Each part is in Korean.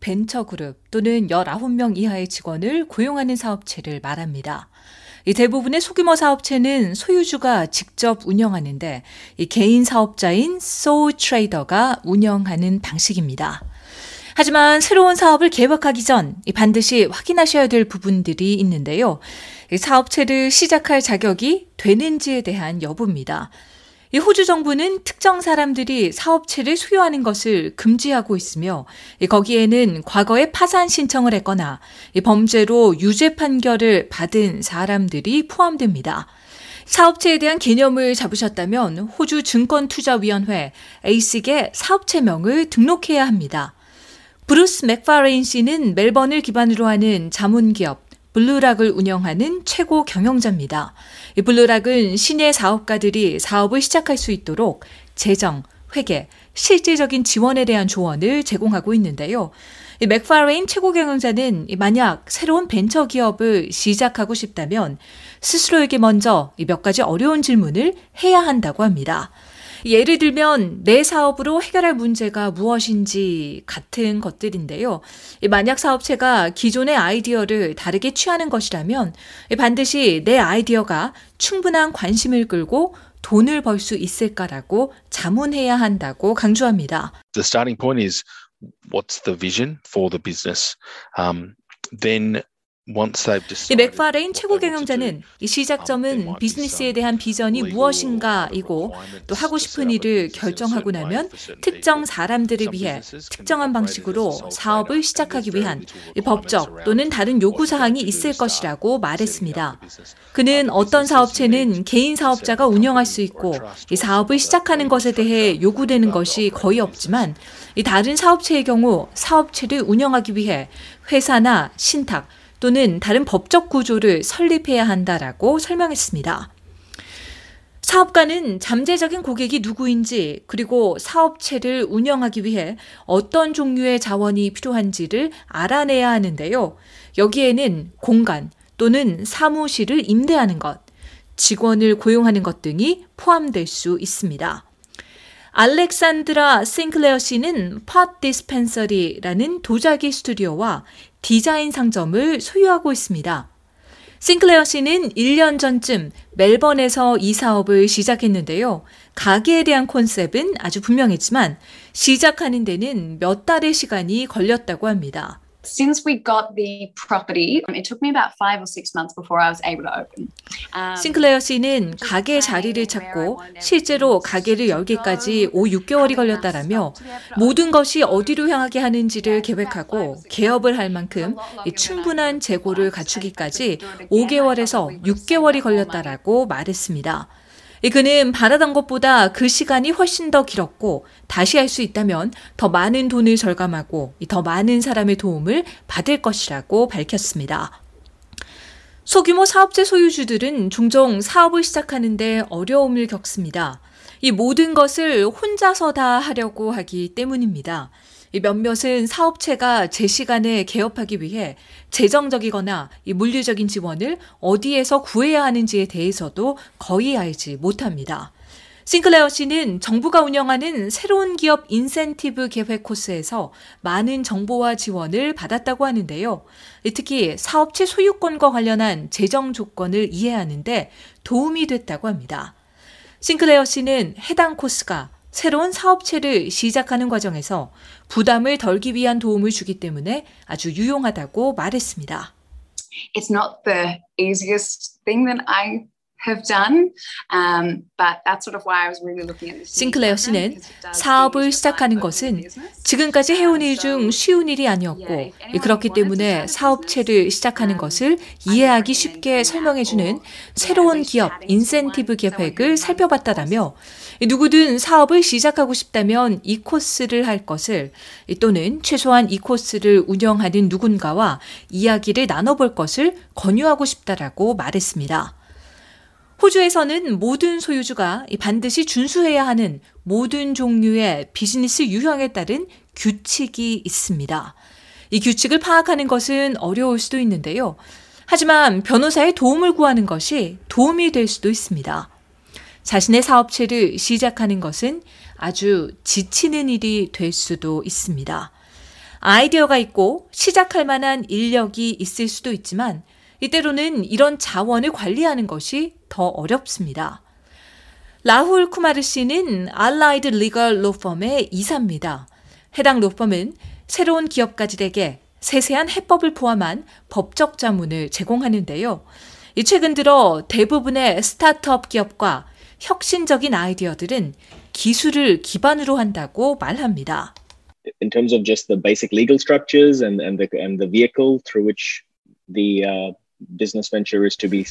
벤처그룹 또는 19명 이하의 직원을 고용하는 사업체를 말합니다. 이 대부분의 소규모 사업체는 소유주가 직접 운영하는데 이 개인 사업자인 소울 트레이더가 운영하는 방식입니다. 하지만 새로운 사업을 계획하기 전 반드시 확인하셔야 될 부분들이 있는데요. 사업체를 시작할 자격이 되는지에 대한 여부입니다. 이 호주 정부는 특정 사람들이 사업체를 소유하는 것을 금지하고 있으며 거기에는 과거에 파산 신청을 했거나 범죄로 유죄 판결을 받은 사람들이 포함됩니다. 사업체에 대한 개념을 잡으셨다면 호주 증권투자위원회 ASIC에 사업체명을 등록해야 합니다. 브루스 맥파레인 씨는 멜번을 기반으로 하는 자문기업 BlueRock을 운영하는 최고 경영자입니다. BlueRock은 신예 사업가들이 사업을 시작할 수 있도록 재정, 회계, 실질적인 지원에 대한 조언을 제공하고 있는데요. 맥파레인 최고 경영자는 만약 새로운 벤처 기업을 시작하고 싶다면 스스로에게 먼저 몇 가지 어려운 질문을 해야 한다고 합니다. 예를 들면 내 사업으로 해결할 문제가 무엇인지 같은 것들인데요. 만약 사업체가 기존의 아이디어를 다르게 취하는 것이라면 반드시 내 아이디어가 충분한 관심을 끌고 돈을 벌 수 있을까라고 자문해야 한다고 강조합니다. The starting point is what's the vision for the business? Um, then 이 맥파레인 최고 경영자는 이 시작점은 비즈니스에 대한 비전이 무엇인가이고 또 하고 싶은 일을 결정하고 나면 특정 사람들을 위해 특정한 방식으로 사업을 시작하기 위한 법적 또는 다른 요구 사항이 있을 것이라고 말했습니다. 그는 어떤 사업체는 개인 사업자가 운영할 수 있고 이 사업을 시작하는 것에 대해 요구되는 것이 거의 없지만 이 다른 사업체의 경우 사업체를 운영하기 위해 회사나 신탁 또는 다른 법적 구조를 설립해야 한다라고 설명했습니다. 사업가는 잠재적인 고객이 누구인지 그리고 사업체를 운영하기 위해 어떤 종류의 자원이 필요한지를 알아내야 하는데요. 여기에는 공간 또는 사무실을 임대하는 것, 직원을 고용하는 것 등이 포함될 수 있습니다. 알렉산드라 싱클레어 씨는 Pot Dispensary라는 도자기 스튜디오와 디자인 상점을 소유하고 있습니다. 싱클레어 씨는 1년 전쯤 멜번에서 이 사업을 시작했는데요. 가게에 대한 컨셉은 아주 분명했지만 시작하는 데는 몇 달의 시간이 걸렸다고 합니다. Since we got the property, it took me about five or six months before I was able to open. 싱클레어 씨는 가게 자리를 찾고 실제로 가게를 열기까지 5, 6개월이 걸렸다라며 모든 것이 어디로 향하게 하는지를 계획하고 개업을 할 만큼 충분한 재고를 갖추기까지 5개월에서 6개월이 걸렸다라고 말했습니다. 그는 바라던 것보다 그 시간이 훨씬 더 길었고 다시 할 수 있다면 더 많은 돈을 절감하고 더 많은 사람의 도움을 받을 것이라고 밝혔습니다. 소규모 사업체 소유주들은 종종 사업을 시작하는데 어려움을 겪습니다. 이 모든 것을 혼자서 다 하려고 하기 때문입니다. 몇몇은 사업체가 제 시간에 개업하기 위해 재정적이거나 물리적인 지원을 어디에서 구해야 하는지에 대해서도 거의 알지 못합니다. 싱클레어 씨는 정부가 운영하는 새로운 기업 인센티브 계획 코스에서 많은 정보와 지원을 받았다고 하는데요. 특히 사업체 소유권과 관련한 재정 조건을 이해하는데 도움이 됐다고 합니다. 싱클레어 씨는 해당 코스가 새로운 사업체를 시작하는 과정에서 부담을 덜기 위한 도움을 주기 때문에 아주 유용하다고 말했습니다. It's not the easiest thing that I have done. Um, but that's sort of why I was really looking at this. 싱클레어 씨는 사업을 시작하는 것은 지금까지 해온 일 중 쉬운 일이 아니었고 그렇기 때문에 사업체를 시작하는 것을 이해하기 쉽게 설명해주는 새로운 기업 인센티브 계획을 살펴봤다라며 누구든 사업을 시작하고 싶다면 이 코스를 할 것을 또는 최소한 이 코스를 운영하는 누군가와 이야기를 나눠볼 것을 권유하고 싶다라고 말했습니다. 호주에서는 모든 소유주가 반드시 준수해야 하는 모든 종류의 비즈니스 유형에 따른 규칙이 있습니다. 이 규칙을 파악하는 것은 어려울 수도 있는데요. 하지만 변호사의 도움을 구하는 것이 도움이 될 수도 있습니다. 자신의 사업체를 시작하는 것은 아주 지치는 일이 될 수도 있습니다. 아이디어가 있고 시작할 만한 인력이 있을 수도 있지만 이때로는 이런 자원을 관리하는 것이 더 어렵습니다. 라훌 쿠마르 씨는 알라이드 리걸 로펌의 이사입니다. 해당 로펌은 새로운 기업가들에게 세세한 해법을 포함한 법적 자문을 제공하는데요. 최근 들어 대부분의 스타트업 기업과 혁신적인 아이디어들은 기술을 기반으로 한다고 말합니다. In terms of just the basic legal structures and, and, the, and the vehicle through which the uh,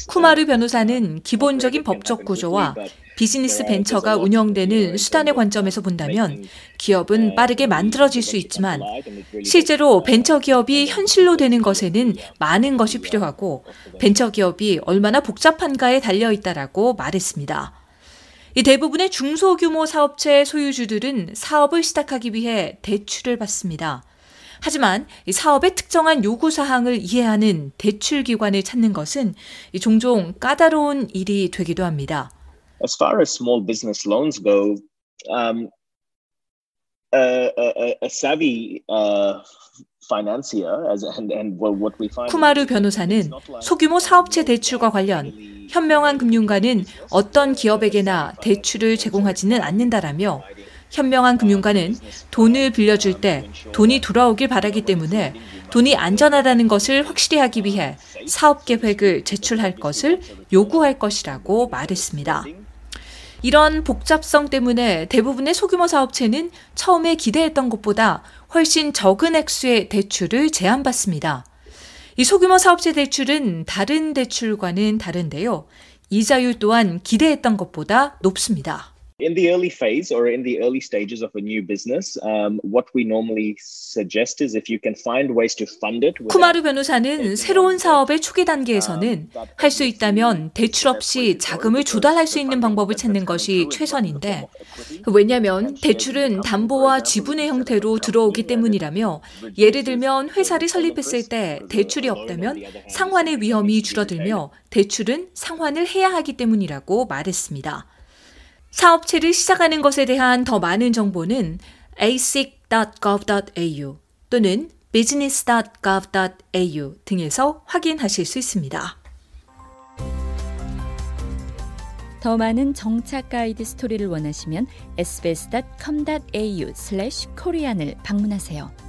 쿠마르 변호사는 기본적인 법적 구조와 비즈니스 벤처가 운영되는 수단의 관점에서 본다면 기업은 빠르게 만들어질 수 있지만 실제로 벤처 기업이 현실로 되는 것에는 많은 것이 필요하고 벤처 기업이 얼마나 복잡한가에 달려 있다라고 말했습니다. 이 대부분의 중소규모 사업체 소유주들은 사업을 시작하기 위해 대출을 받습니다. 하지만 사업의 특정한 요구 사항을 이해하는 대출 기관을 찾는 것은 종종 까다로운 일이 되기도 합니다. As far as small business loans go, um, a, a, a savvy uh, 쿠마르 변호사는 소규모 사업체 대출과 관련 현명한 금융가는 어떤 기업에게나 대출을 제공하지는 않는다라며 현명한 금융가는 돈을 빌려줄 때 돈이 돌아오길 바라기 때문에 돈이 안전하다는 것을 확실히 하기 위해 사업 계획을 제출할 것을 요구할 것이라고 말했습니다. 이런 복잡성 때문에 대부분의 소규모 사업체는 처음에 기대했던 것보다 훨씬 적은 액수의 대출을 제한받습니다. 이 소규모 사업체 대출은 다른 대출과는 다른데요. 이자율 또한 기대했던 것보다 높습니다. In the early phase or in the early stages of a new business, um, what we normally suggest is if you can find ways to fund it. 쿠마르 변호사는 새로운 사업의 초기 단계에서는 할 수 있다면 대출 없이 자금을 조달할 수 있는 방법을 찾는 것이 최선인데 왜냐하면 대출은 담보와 지분의 형태로 들어오기 때문이라며 예를 들면 회사를 설립했을 때 대출이 없다면 상환의 위험이 줄어들며 대출은 상환을 해야 하기 때문이라고 말했습니다. 사업체를 시작하는 것에 대한 더 많은 정보는 asic.gov.au 또는 business.gov.au 등에서 확인하실 수 있습니다. 더 많은 정착 가이드 스토리를 원하시면 sbs.com.au/korean을 방문하세요.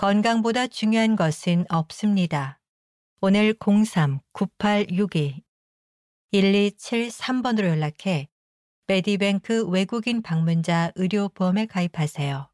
건강보다 중요한 것은 없습니다. 오늘 03-9862-1273번으로 연락해 메디뱅크 외국인 방문자 의료보험에 가입하세요.